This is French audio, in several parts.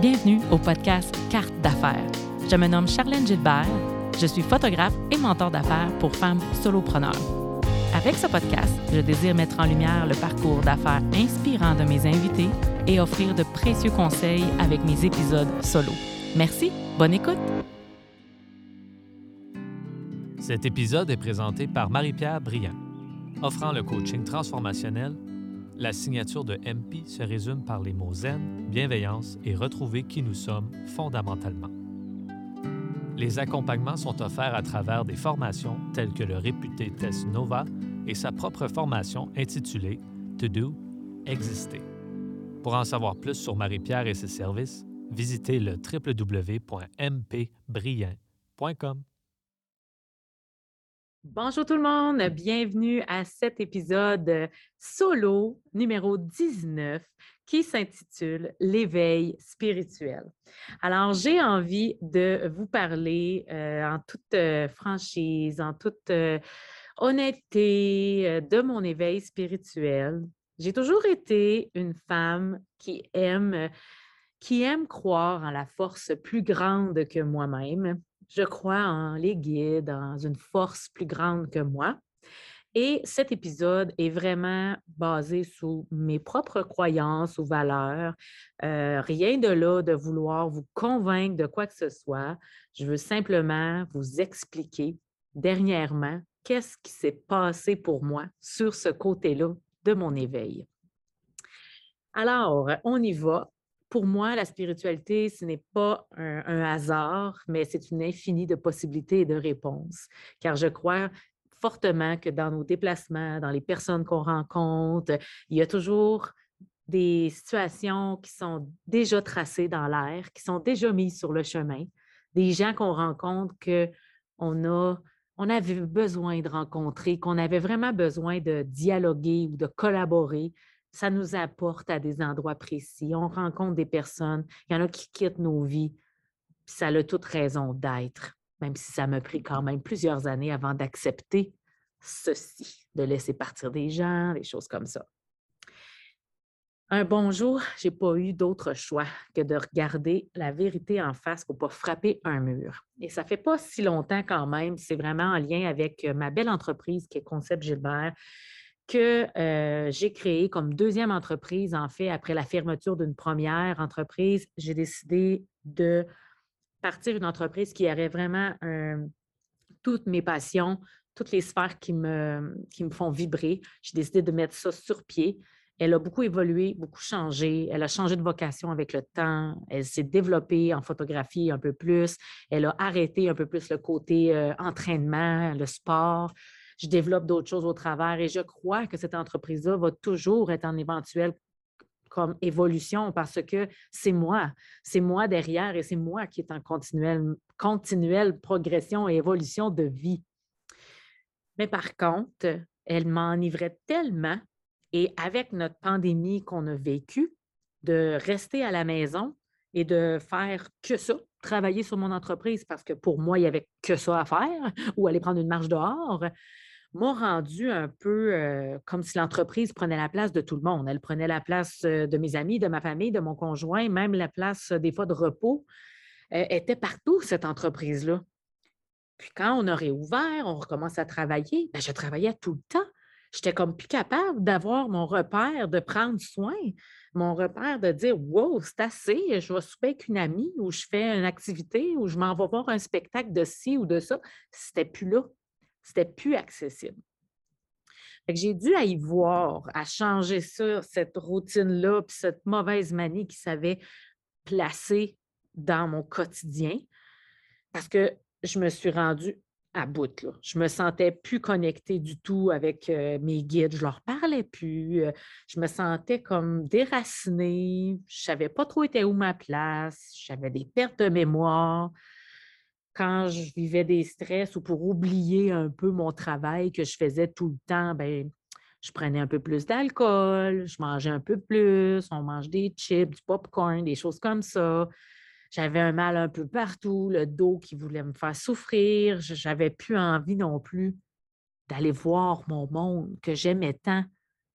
Bienvenue au podcast Carte d'affaires. Je me nomme Charlène Gilbert. Je suis photographe et mentor d'affaires pour femmes solopreneurs. Avec ce podcast, je désire mettre en lumière le parcours d'affaires inspirant de mes invités et offrir de précieux conseils avec mes épisodes solo. Merci, bonne écoute. Cet épisode est présenté par Marie-Pierre Briand. Offrant le coaching transformationnel, la signature de MP se résume par les mots zen, bienveillance et retrouver qui nous sommes fondamentalement. Les accompagnements sont offerts à travers des formations telles que le réputé test Nova et sa propre formation intitulée To Do, Exister. Pour en savoir plus sur Marie-Pierre et ses services, visitez le www.mpbrillant.com. Bonjour tout le monde, bienvenue à cet épisode solo numéro 19 qui s'intitule L'éveil spirituel. Alors, j'ai envie de vous parler euh, en toute euh, franchise, en toute euh, honnêteté de mon éveil spirituel. J'ai toujours été une femme qui aime qui aime croire en la force plus grande que moi-même, je crois en les guides, dans une force plus grande que moi. Et cet épisode est vraiment basé sur mes propres croyances ou valeurs. Euh, rien de là de vouloir vous convaincre de quoi que ce soit. Je veux simplement vous expliquer dernièrement qu'est-ce qui s'est passé pour moi sur ce côté-là de mon éveil. Alors, on y va pour moi, la spiritualité, ce n'est pas un, hasard, mais c'est une infinie de possibilités et de réponses. Car je crois fortement que dans nos déplacements, dans les personnes qu'on rencontre, il y a toujours des situations qui sont déjà tracées dans l'air, qui sont déjà mises sur le chemin, des gens qu'on rencontre qu'on a on avait besoin de rencontrer, qu'on avait vraiment besoin de dialoguer ou de collaborer ça nous apporte à des endroits précis. On rencontre des personnes, il y en a qui quittent nos vies, puis ça a toute raison d'être, même si ça m'a pris quand même plusieurs années avant d'accepter ceci, de laisser partir des gens, des choses comme ça. Un bonjour, je n'ai pas eu d'autre choix que de regarder la vérité en face pour ne pas frapper un mur. Et ça ne fait pas si longtemps quand même, c'est vraiment en lien avec ma belle entreprise qui est Concept Gilbert, que j'ai créé comme deuxième entreprise, en fait, après la fermeture d'une première entreprise, j'ai décidé de partir une entreprise qui aurait vraiment toutes mes passions, toutes les sphères qui me, font vibrer. J'ai décidé de mettre ça sur pied. Elle a beaucoup évolué, beaucoup changé. Elle a changé de vocation avec le temps. Elle s'est développée en photographie un peu plus. Elle a arrêté un peu plus le côté entraînement, le sport je développe d'autres choses au travers et je crois que cette entreprise-là va toujours être en éventuelle comme évolution parce que c'est moi, c'est moi derrière et c'est moi qui est en continuelle, continuelle progression et évolution de vie. Mais par contre, elle m'enivrait tellement et avec notre pandémie qu'on a vécue, de rester à la maison et de faire que ça, travailler sur mon entreprise parce que pour moi, il n'y avait que ça à faire ou aller prendre une marche dehors, m'a rendu un peu comme si l'entreprise prenait la place de tout le monde. Elle prenait la place de mes amis, de ma famille, de mon conjoint, même la place des fois de repos. Était partout, cette entreprise-là. Puis quand on a réouvert, on recommence à travailler, bien, je travaillais tout le temps. J'étais comme plus capable d'avoir mon repère, de prendre soin, mon repère de dire Wow, c'est assez, je vais souper avec une amie ou je fais une activité ou je m'en vais voir un spectacle de ci ou de ça. C'était plus là. C'était plus accessible. J'ai dû y voir, à changer ça, cette routine-là, puis cette mauvaise manie qui s'avait placée dans mon quotidien, parce que je me suis rendue à bout. Là. Je me sentais plus connectée du tout avec euh, mes guides. Je leur parlais plus. Euh, je me sentais comme déracinée. Je savais pas trop était où ma place. J'avais des pertes de mémoire quand je vivais des stress ou pour oublier un peu mon travail que je faisais tout le temps, ben, je prenais un peu plus d'alcool, je mangeais un peu plus, on mange des chips, du popcorn, des choses comme ça. J'avais un mal un peu partout, le dos qui voulait me faire souffrir. J'avais plus envie non plus d'aller voir mon monde que j'aimais tant.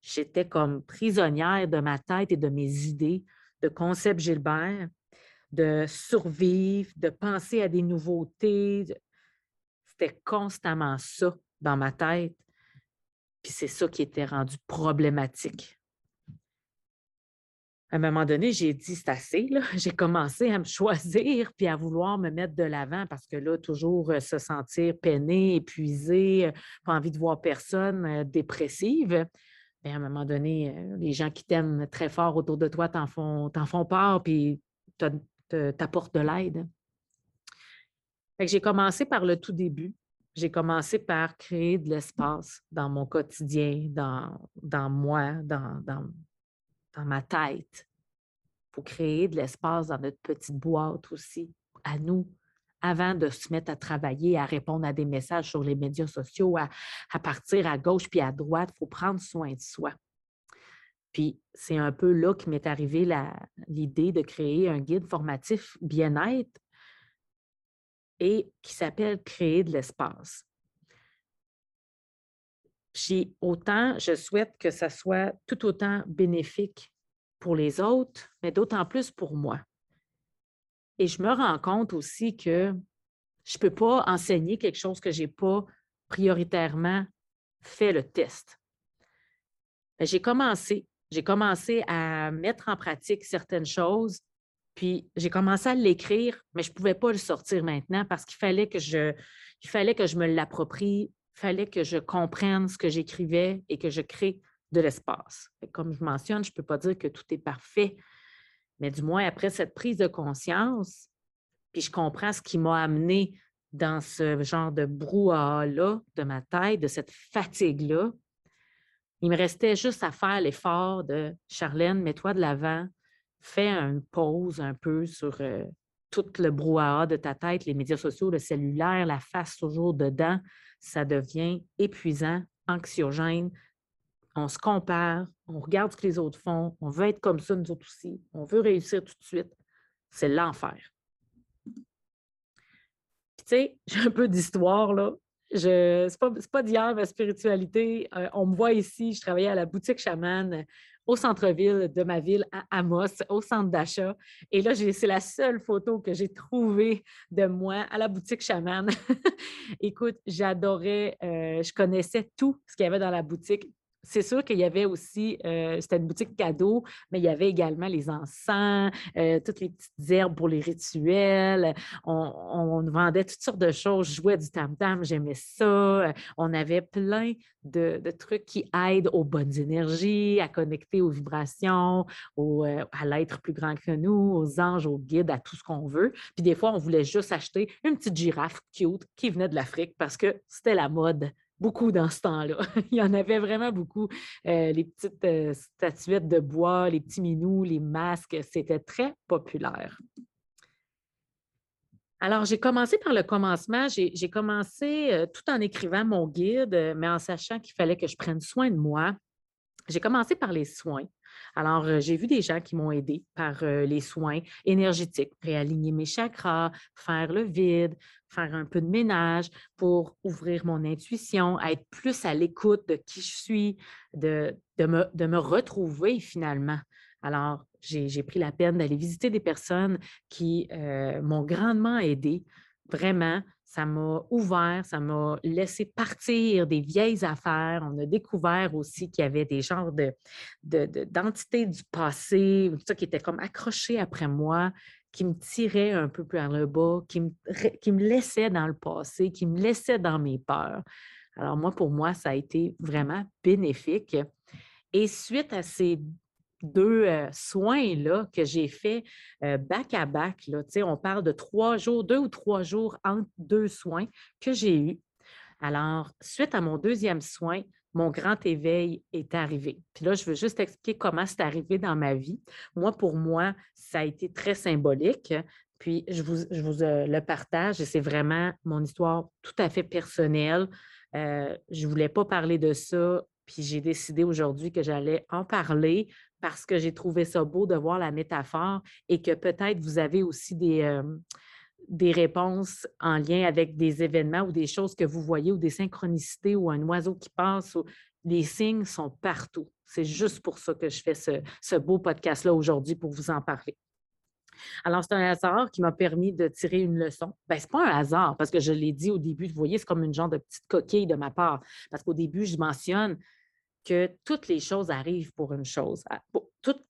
J'étais comme prisonnière de ma tête et de mes idées. de concept Gilbert, de survivre, de penser à des nouveautés. C'était constamment ça dans ma tête. Puis c'est ça qui était rendu problématique à un moment donné, j'ai dit c'est assez. J'ai commencé à me choisir puis à vouloir me mettre de l'avant parce que là, toujours euh, se sentir peiné, épuisé, euh, pas envie de voir personne, euh, dépressive. Mais à un moment donné, les gens qui t'aiment très fort autour de toi t'en font, font part puis t'apportent de l'aide. J'ai commencé par le tout début. J'ai commencé par créer de l'espace dans mon quotidien, dans, dans moi, dans, dans, ma tête pour créer de l'espace dans notre petite boîte aussi, à nous, avant de se mettre à travailler, à répondre à des messages sur les médias sociaux, à, partir à gauche puis à droite. Il faut prendre soin de soi. Puis c'est un peu là qui m'est arrivé l'idée de créer un guide formatif bien-être et qui s'appelle Créer de l'espace. Puis autant, je souhaite que ça soit tout autant bénéfique pour les autres, mais d'autant plus pour moi. Et je me rends compte aussi que je ne peux pas enseigner quelque chose que je n'ai pas prioritairement fait le test. Ben, j'ai commencé, j'ai commencé à mettre en pratique certaines choses, puis j'ai commencé à l'écrire, mais je ne pouvais pas le sortir maintenant parce qu'il fallait que je, il fallait que je me l'approprie fallait que je comprenne ce que j'écrivais et que je crée de l'espace. Comme je mentionne, je ne peux pas dire que tout est parfait, mais du moins après cette prise de conscience, puis je comprends ce qui m'a amené dans ce genre de brouhaha-là de ma tête, de cette fatigue-là. Il me restait juste à faire l'effort de Charlène, mets-toi de l'avant, fais une pause un peu sur euh, tout le brouhaha de ta tête, les médias sociaux, le cellulaire, la face toujours dedans ça devient épuisant, anxiogène. On se compare, on regarde ce que les autres font, on veut être comme ça, nous autres aussi, on veut réussir tout de suite. C'est l'enfer. tu sais, j'ai un peu d'histoire, là. Ce n'est pas, pas d'hier, ma spiritualité. Euh, on me voit ici, je travaillais à la boutique chamane au centre-ville de ma ville, à Amos, au centre d'achat. Et là, c'est la seule photo que j'ai trouvée de moi à la boutique chamane. Écoute, j'adorais, euh, je connaissais tout ce qu'il y avait dans la boutique c'est sûr qu'il y avait aussi, euh, c'était une boutique cadeau, mais il y avait également les encens, euh, toutes les petites herbes pour les rituels. On, vendait toutes sortes de choses. Je du tam-tam, j'aimais ça. On avait plein de, trucs qui aident aux bonnes énergies, à connecter aux vibrations, euh, à l'être plus grand que nous, aux anges, aux guides, à tout ce qu'on veut. Puis des fois, on voulait juste acheter une petite girafe cute qui venait de l'Afrique parce que c'était la mode beaucoup dans ce temps-là. Il y en avait vraiment beaucoup. Euh, les petites euh, statuettes de bois, les petits minous, les masques, c'était très populaire. Alors, j'ai commencé par le commencement. J'ai commencé euh, tout en écrivant mon guide, mais en sachant qu'il fallait que je prenne soin de moi. J'ai commencé par les soins. Alors, euh, j'ai vu des gens qui m'ont aidé par euh, les soins énergétiques, réaligner mes chakras, faire le vide, faire un peu de ménage pour ouvrir mon intuition, être plus à l'écoute de qui je suis, de, me, retrouver finalement. Alors, j'ai pris la peine d'aller visiter des personnes qui euh, m'ont grandement aidé, vraiment, ça m'a ouvert, ça m'a laissé partir des vieilles affaires. On a découvert aussi qu'il y avait des genres de, d'entités du passé ça, qui étaient comme accrochées après moi, qui me tiraient un peu vers le bas, qui me, qui me laissaient dans le passé, qui me laissaient dans mes peurs. Alors moi, pour moi, ça a été vraiment bénéfique. Et suite à ces deux soins-là que j'ai fait back à back. Là, on parle de trois jours, deux ou trois jours entre deux soins que j'ai eus. Alors, suite à mon deuxième soin, mon grand éveil est arrivé. Puis là, je veux juste expliquer comment c'est arrivé dans ma vie. Moi, pour moi, ça a été très symbolique. Puis je vous, je vous le partage et c'est vraiment mon histoire tout à fait personnelle. je ne voulais pas parler de ça, puis j'ai décidé aujourd'hui que j'allais en parler parce que j'ai trouvé ça beau de voir la métaphore et que peut-être vous avez aussi des, des réponses en lien avec des événements ou des choses que vous voyez ou des synchronicités ou un oiseau qui passe. les signes sont partout. C'est juste pour ça que je fais ce, ce beau podcast-là aujourd'hui pour vous en parler. Alors, c'est un hasard qui m'a permis de tirer une leçon. Ben, ce n'est pas un hasard, parce que je l'ai dit au début, vous voyez, c'est comme une genre de petite coquille de ma part. Parce qu'au début, je mentionne que toutes les choses arrivent pour une chose. Ah,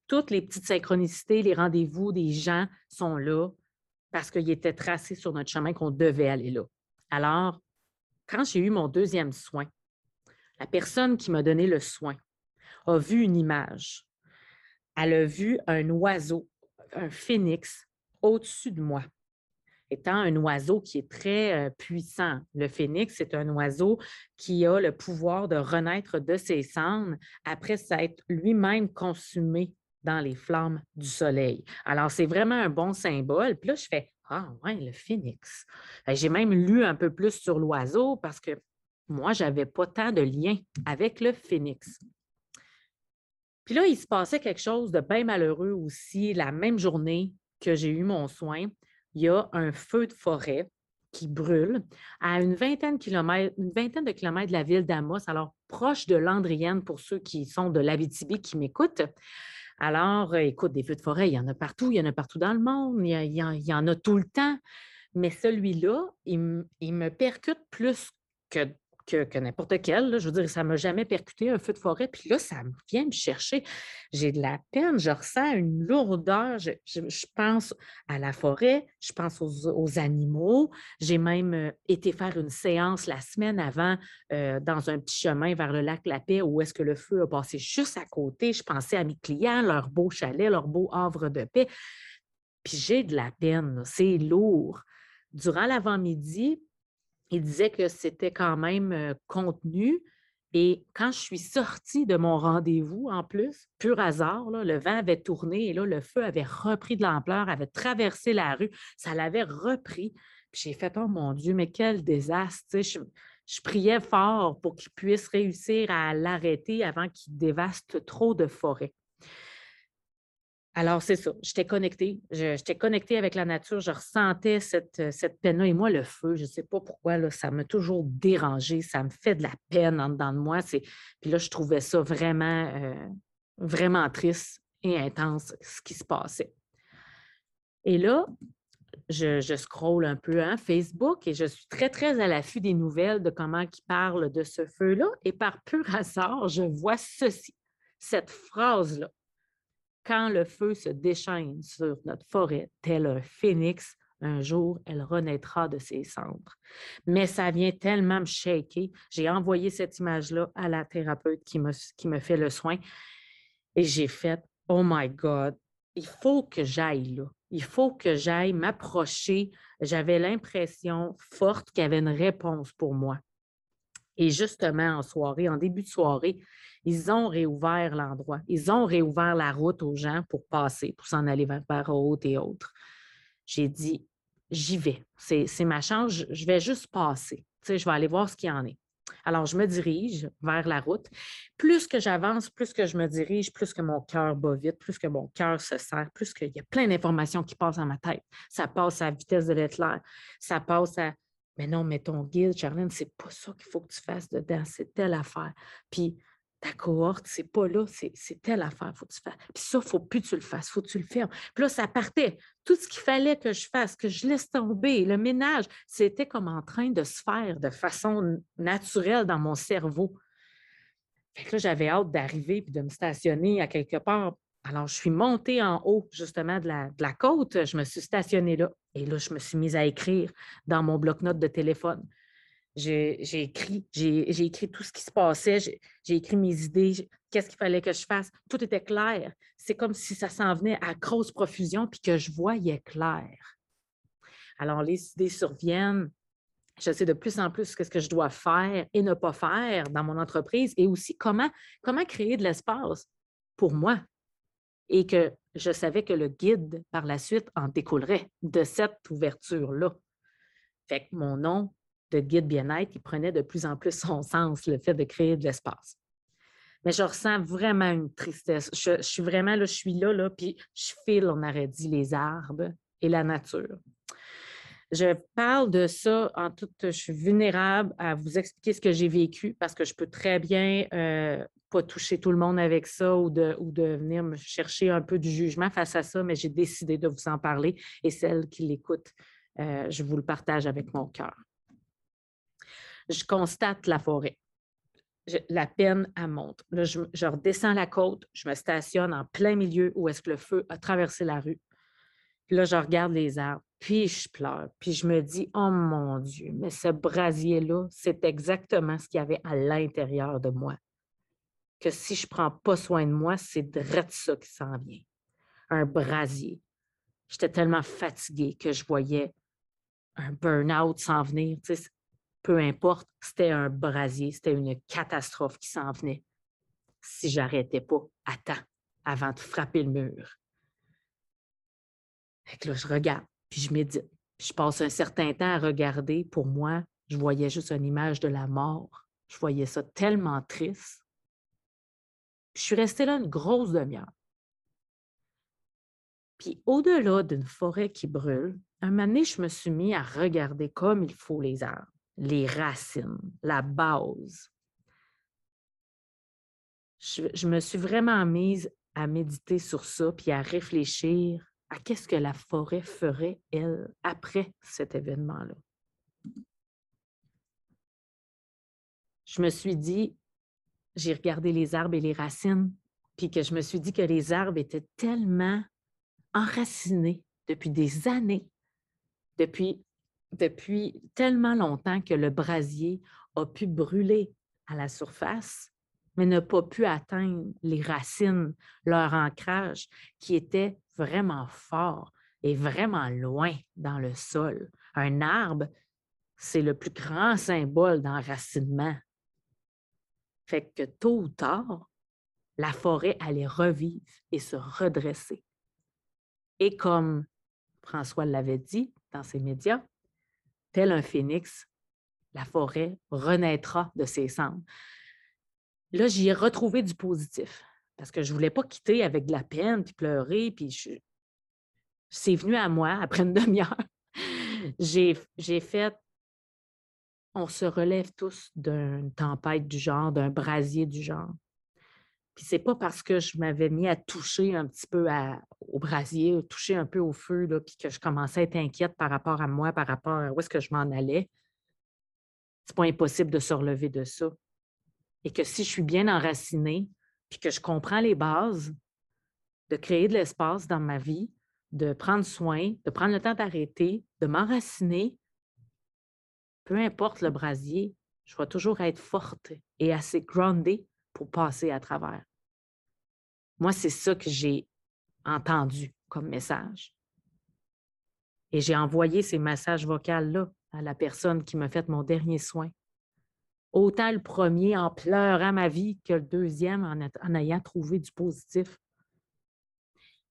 toutes, les petites synchronicités, les rendez-vous des gens sont là parce qu'ils étaient tracés sur notre chemin qu'on devait aller là. Alors, quand j'ai eu mon deuxième soin, la personne qui m'a donné le soin a vu une image. Elle a vu un oiseau, un phénix, au-dessus de moi étant un oiseau qui est très puissant. Le phénix, c'est un oiseau qui a le pouvoir de renaître de ses cendres après s'être lui-même consumé dans les flammes du soleil. Alors, c'est vraiment un bon symbole. Puis là, je fais Ah, ouais, le phénix. J'ai même lu un peu plus sur l'oiseau parce que moi, je n'avais pas tant de lien avec le phénix. Puis là, il se passait quelque chose de bien malheureux aussi la même journée que j'ai eu mon soin il y a un feu de forêt qui brûle à une vingtaine, de une vingtaine de kilomètres de la ville d'Amos, alors proche de Landrienne pour ceux qui sont de l'Abitibi qui m'écoutent. Alors, euh, écoute, des feux de forêt, il y en a partout, il y en a partout dans le monde, il y, en, a tout le temps. Mais celui-là, il, me percute plus que que, n'importe quel. Je veux dire, ça ne m'a jamais percuté un feu de forêt. Puis là, ça vient me chercher. J'ai de la peine, je ressens une lourdeur. Je, pense à la forêt, je pense aux, animaux. J'ai même euh, été faire une séance la semaine avant euh, dans un petit chemin vers le lac La Paix où est-ce que le feu a passé juste à côté. Je pensais à mes clients, leur beau chalet, leur beau havre de paix. Puis j'ai de la peine, c'est lourd. Durant l'avant-midi, il disait que c'était quand même contenu. Et quand je suis sortie de mon rendez-vous, en plus, pur hasard, le vent avait tourné et là, le feu avait repris de l'ampleur, avait traversé la rue, ça l'avait repris. J'ai fait, oh mon Dieu, mais quel désastre! Je, je priais fort pour qu'il puisse réussir à l'arrêter avant qu'il dévaste trop de forêts. Alors, c'est ça. J'étais connectée. J'étais connectée avec la nature. Je ressentais cette, euh, cette peine-là. Et moi, le feu, je ne sais pas pourquoi, là, ça m'a toujours dérangé. Ça me fait de la peine en dedans de moi. Puis là, je trouvais ça vraiment, euh, vraiment triste et intense, ce qui se passait. Et là, je, je scrolle un peu hein, Facebook et je suis très, très à l'affût des nouvelles de comment ils parlent de ce feu-là. Et par pur hasard, je vois ceci, cette phrase-là quand le feu se déchaîne sur notre forêt, tel un phénix, un jour, elle renaîtra de ses cendres. Mais ça vient tellement me shaker. J'ai envoyé cette image-là à la thérapeute qui me, fait le soin et j'ai fait Oh my God, il faut que j'aille là. Il faut que j'aille m'approcher. J'avais l'impression forte qu'il y avait une réponse pour moi. Et justement, en soirée, en début de soirée, ils ont réouvert l'endroit. Ils ont réouvert la route aux gens pour passer, pour s'en aller vers Barrault et autres. J'ai dit, j'y vais. C'est ma chance, je vais juste passer. Tu sais, je vais aller voir ce qu'il y en est. Alors, je me dirige vers la route. Plus que j'avance, plus que je me dirige, plus que mon cœur bat vite, plus que mon cœur se serre, plus qu'il y a plein d'informations qui passent dans ma tête. Ça passe à vitesse de l'éclair. Ça passe à mais non, mais ton guide, Charlène, c'est pas ça qu'il faut que tu fasses dedans, c'est telle affaire. Puis ta cohorte, c'est pas là, c'est telle affaire, faut que tu fasses. Puis ça, faut plus que tu le fasses, faut que tu le fermes. Puis là, ça partait. Tout ce qu'il fallait que je fasse, que je laisse tomber, le ménage, c'était comme en train de se faire de façon naturelle dans mon cerveau. Fait que là, j'avais hâte d'arriver puis de me stationner à quelque part alors, je suis montée en haut, justement, de la, côte. Je me suis stationnée là. Et là, je me suis mise à écrire dans mon bloc-notes de téléphone. J'ai écrit, j'ai écrit tout ce qui se passait, j'ai écrit mes idées, qu'est-ce qu'il fallait que je fasse. Tout était clair. C'est comme si ça s'en venait à grosse profusion puis que je voyais clair. Alors, les idées surviennent. Je sais de plus en plus ce que je dois faire et ne pas faire dans mon entreprise et aussi comment, comment créer de l'espace pour moi, et que je savais que le guide, par la suite, en découlerait de cette ouverture-là. Fait que mon nom de guide bien-être, il prenait de plus en plus son sens, le fait de créer de l'espace. Mais je ressens vraiment une tristesse. Je, suis vraiment là, je suis là, là, puis je file, on aurait dit, les arbres et la nature. Je parle de ça en toute, je suis vulnérable à vous expliquer ce que j'ai vécu parce que je peux très bien euh, pas toucher tout le monde avec ça ou de, venir me chercher un peu du jugement face à ça, mais j'ai décidé de vous en parler et celles qui l'écoutent, euh, je vous le partage avec mon cœur. Je constate la forêt. la peine, à monte. Je redescends la côte, je me stationne en plein milieu où est-ce que le feu a traversé la rue. Puis là, je regarde les arbres, puis je pleure, puis je me dis, oh mon Dieu, mais ce brasier-là, c'est exactement ce qu'il y avait à l'intérieur de moi que si je ne prends pas soin de moi, c'est de ça qui s'en vient. Un brasier. J'étais tellement fatiguée que je voyais un burn-out s'en venir. peu importe, c'était un brasier, c'était une catastrophe qui s'en venait si j'arrêtais pas temps avant de frapper le mur. Fait là, je regarde, puis je médite. Puis je passe un certain temps à regarder. Pour moi, je voyais juste une image de la mort. Je voyais ça tellement triste. Je suis restée là une grosse demi-heure. Puis au-delà d'une forêt qui brûle, un moment je me suis mis à regarder comme il faut les arbres, les racines, la base. Je, je me suis vraiment mise à méditer sur ça, puis à réfléchir à qu'est-ce que la forêt ferait, elle, après cet événement-là? Je me suis dit, j'ai regardé les arbres et les racines, puis que je me suis dit que les arbres étaient tellement enracinés depuis des années, depuis, depuis tellement longtemps que le brasier a pu brûler à la surface, mais n'a pas pu atteindre les racines, leur ancrage, qui était vraiment fort et vraiment loin dans le sol. Un arbre, c'est le plus grand symbole d'enracinement. Fait que tôt ou tard, la forêt allait revivre et se redresser. Et comme François l'avait dit dans ses médias, tel un phénix, la forêt renaîtra de ses cendres. Là, j'y ai retrouvé du positif parce que je ne voulais pas quitter avec de la peine puis pleurer. Puis c'est venu à moi après une demi-heure. J'ai fait on se relève tous d'une tempête du genre, d'un brasier du genre. Puis c'est pas parce que je m'avais mis à toucher un petit peu au brasier, toucher un peu au feu, là, puis que je commençais à être inquiète par rapport à moi, par rapport à où est-ce que je m'en allais. C'est pas impossible de se relever de ça. Et que si je suis bien enracinée, puis que je comprends les bases, de créer de l'espace dans ma vie, de prendre soin, de prendre le temps d'arrêter, de m'enraciner, peu importe le brasier, je vais toujours être forte et assez groundée pour passer à travers. Moi, c'est ça que j'ai entendu comme message. Et j'ai envoyé ces messages vocaux-là à la personne qui m'a fait mon dernier soin. Autant le premier en pleurant ma vie que le deuxième en, ayant trouvé du positif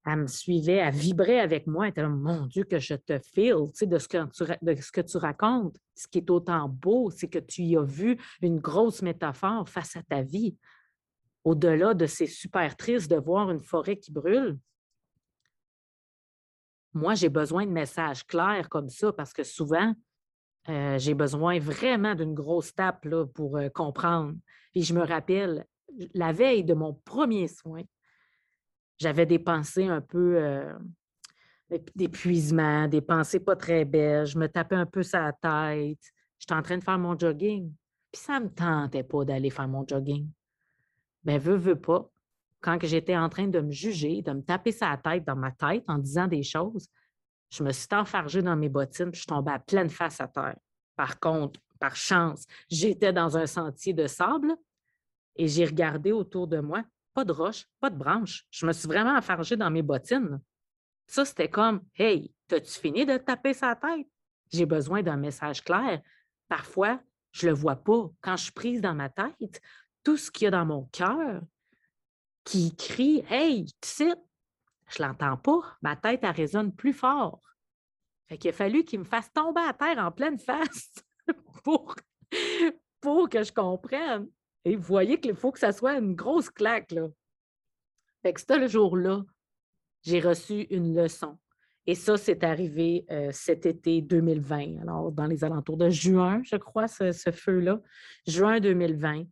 elle me suivait, elle vibrait avec moi. Elle était mon Dieu, que je te feel, tu sais, de ce, que tu, racontes. Ce qui est autant beau, c'est que tu y as vu une grosse métaphore face à ta vie. Au-delà de ces super tristes de voir une forêt qui brûle, moi, j'ai besoin de messages clairs comme ça parce que souvent, euh, j'ai besoin vraiment d'une grosse tape pour euh, comprendre. Et je me rappelle, la veille de mon premier soin, j'avais des pensées un peu euh, d'épuisement, des pensées pas très belles. Je me tapais un peu sa tête. J'étais en train de faire mon jogging. Puis ça ne me tentait pas d'aller faire mon jogging. Mais veux, veux pas. Quand j'étais en train de me juger, de me taper sa tête dans ma tête en disant des choses, je me suis enfargée dans mes bottines puis je tombais à pleine face à terre. Par contre, par chance, j'étais dans un sentier de sable et j'ai regardé autour de moi pas de roche, pas de branche. Je me suis vraiment enfargée dans mes bottines. Ça, c'était comme Hey, t'as-tu fini de taper sa tête? J'ai besoin d'un message clair. Parfois, je ne le vois pas. Quand je suis prise dans ma tête, tout ce qu'il y a dans mon cœur qui crie Hey, tu sais, je ne l'entends pas. Ma tête, elle résonne plus fort. Fait qu'il a fallu qu'il me fasse tomber à terre en pleine face pour, pour que je comprenne. Et vous voyez qu'il faut que ça soit une grosse claque. Là. Fait que ce jour-là, j'ai reçu une leçon. Et ça, c'est arrivé euh, cet été 2020, alors dans les alentours de juin, je crois, ce, feu-là, juin 2020.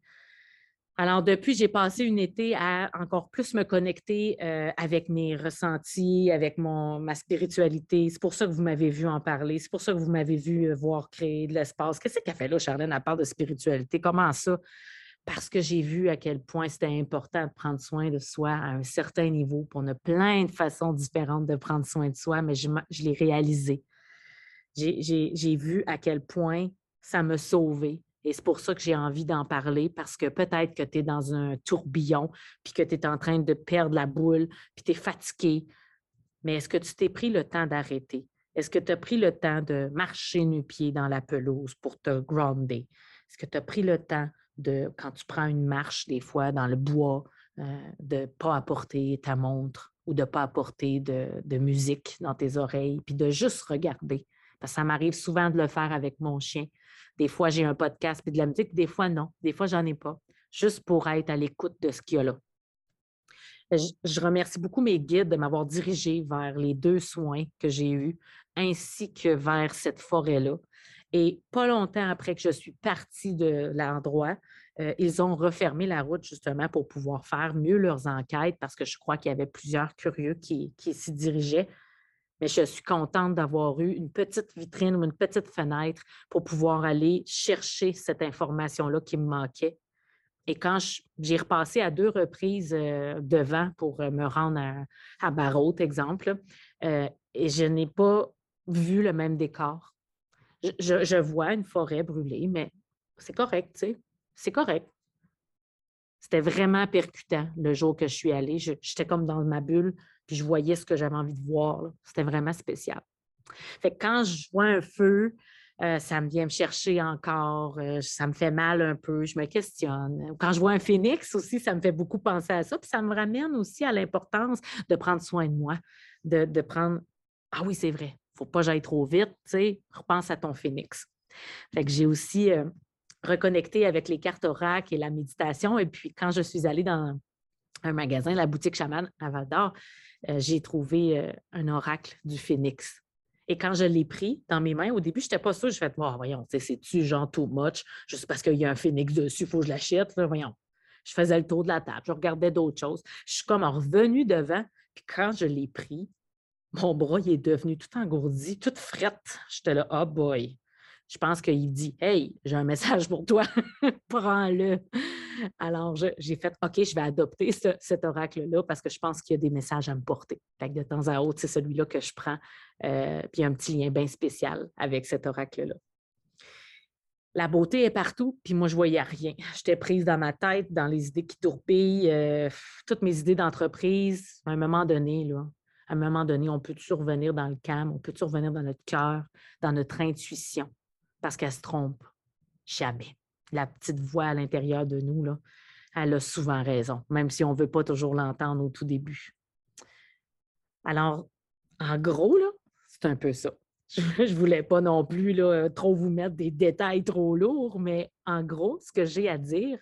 Alors, depuis, j'ai passé une été à encore plus me connecter euh, avec mes ressentis, avec mon, ma spiritualité. C'est pour ça que vous m'avez vu en parler. C'est pour ça que vous m'avez vu euh, voir créer de l'espace. Qu'est-ce qu'elle fait là, Charlène, à part de spiritualité? Comment ça? parce que j'ai vu à quel point c'était important de prendre soin de soi à un certain niveau. On a plein de façons différentes de prendre soin de soi, mais je, l'ai réalisé. J'ai vu à quel point ça me sauvait. Et c'est pour ça que j'ai envie d'en parler, parce que peut-être que tu es dans un tourbillon, puis que tu es en train de perdre la boule, puis tu es fatigué. Mais est-ce que tu t'es pris le temps d'arrêter? Est-ce que tu as pris le temps de marcher nu-pied dans la pelouse pour te grounder? Est-ce que tu as pris le temps de quand tu prends une marche, des fois, dans le bois, euh, de ne pas apporter ta montre ou de ne pas apporter de, musique dans tes oreilles, puis de juste regarder? Parce que ça m'arrive souvent de le faire avec mon chien. Des fois, j'ai un podcast puis de la musique, des fois, non. Des fois, j'en ai pas. Juste pour être à l'écoute de ce qu'il y a là. Je, remercie beaucoup mes guides de m'avoir dirigé vers les deux soins que j'ai eus, ainsi que vers cette forêt-là. Et pas longtemps après que je suis partie de l'endroit, euh, ils ont refermé la route justement pour pouvoir faire mieux leurs enquêtes parce que je crois qu'il y avait plusieurs curieux qui, s'y dirigeaient. Mais je suis contente d'avoir eu une petite vitrine ou une petite fenêtre pour pouvoir aller chercher cette information-là qui me manquait. Et quand j'ai repassé à deux reprises euh, devant pour euh, me rendre à, à Barrault, exemple, et je n'ai pas vu le même décor je, vois une forêt brûlée, mais c'est correct, tu sais, c'est correct. C'était vraiment percutant le jour que je suis allée. J'étais comme dans ma bulle, puis je voyais ce que j'avais envie de voir. C'était vraiment spécial. Fait que quand je vois un feu, euh, ça me vient me chercher encore, euh, ça me fait mal un peu, je me questionne. Quand je vois un phénix aussi, ça me fait beaucoup penser à ça, puis ça me ramène aussi à l'importance de prendre soin de moi, de, de prendre, ah oui, c'est vrai, faut pas que j'aille trop vite, tu sais, repense à ton phénix. Fait que j'ai aussi euh, reconnecté avec les cartes oracle et la méditation. Et puis, quand je suis allée dans un magasin, la boutique Chaman à Val euh, j'ai trouvé euh, un oracle du phénix. Et quand je l'ai pris dans mes mains, au début, je n'étais pas sûre. Je fais, oh, voyons, c'est-tu genre too much, juste parce qu'il y a un phénix dessus, il faut que je l'achète. Voyons. Je faisais le tour de la table, je regardais d'autres choses. Je suis comme revenue devant, puis quand je l'ai pris, mon bras il est devenu tout engourdi, toute frette. J'étais là, oh boy. Je pense qu'il dit Hey, j'ai un message pour toi, prends-le. Alors, j'ai fait OK, je vais adopter cet oracle-là parce que je pense qu'il y a des messages à me porter. Fait de temps à autre, c'est celui-là que je prends. Euh, puis il y a un petit lien bien spécial avec cet oracle-là. La beauté est partout, puis moi, je ne voyais rien. J'étais prise dans ma tête, dans les idées qui tourpillent, euh, toutes mes idées d'entreprise. À un moment donné, là, à un moment donné, on peut survenir dans le calme, on peut survenir dans notre cœur, dans notre intuition, parce qu'elle se trompe jamais. La petite voix à l'intérieur de nous, là, elle a souvent raison, même si on ne veut pas toujours l'entendre au tout début. Alors, en gros, c'est un peu ça. Je ne voulais pas non plus là, trop vous mettre des détails trop lourds, mais en gros, ce que j'ai à dire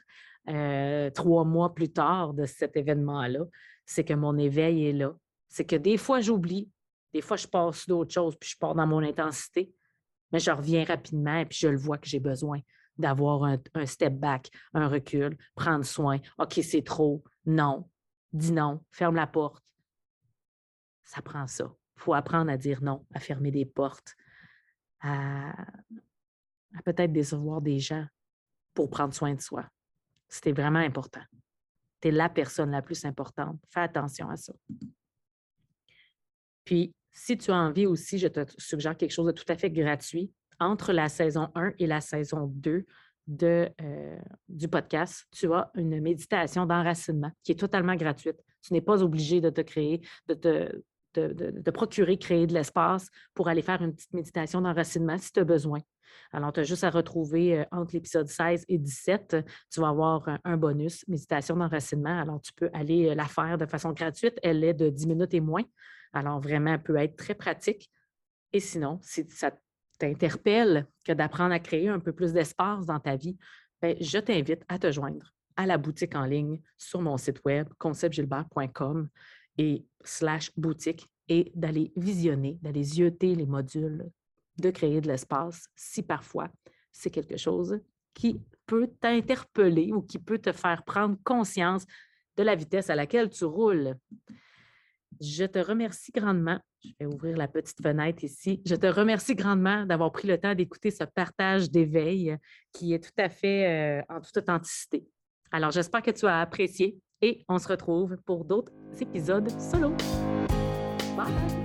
euh, trois mois plus tard de cet événement-là, c'est que mon éveil est là, c'est que des fois, j'oublie, des fois, je passe d'autres choses, puis je pars dans mon intensité, mais je reviens rapidement et puis je le vois que j'ai besoin d'avoir un, step back, un recul, prendre soin. OK, c'est trop. Non. Dis non. Ferme la porte. Ça prend ça. Il faut apprendre à dire non, à fermer des portes, à, à peut-être décevoir des gens pour prendre soin de soi. C'était vraiment important. Tu es la personne la plus importante. Fais attention à ça. Puis, si tu as envie aussi, je te suggère quelque chose de tout à fait gratuit. Entre la saison 1 et la saison 2 de, euh, du podcast, tu as une méditation d'enracinement qui est totalement gratuite. Tu n'es pas obligé de te créer, de te procurer, créer de l'espace pour aller faire une petite méditation d'enracinement si tu as besoin. Alors, tu as juste à retrouver euh, entre l'épisode 16 et 17, tu vas avoir un, bonus, méditation d'enracinement. Alors, tu peux aller euh, la faire de façon gratuite. Elle est de 10 minutes et moins. Alors, vraiment, elle peut être très pratique. Et sinon, si ça t'interpelle que d'apprendre à créer un peu plus d'espace dans ta vie, bien, je t'invite à te joindre à la boutique en ligne sur mon site web conceptgilbert.com et slash boutique et d'aller visionner, d'aller zioter les modules, de créer de l'espace si parfois c'est quelque chose qui peut t'interpeller ou qui peut te faire prendre conscience de la vitesse à laquelle tu roules. Je te remercie grandement. Je vais ouvrir la petite fenêtre ici. Je te remercie grandement d'avoir pris le temps d'écouter ce partage d'éveil qui est tout à fait euh, en toute authenticité. Alors, j'espère que tu as apprécié et on se retrouve pour d'autres épisodes solo. Bye!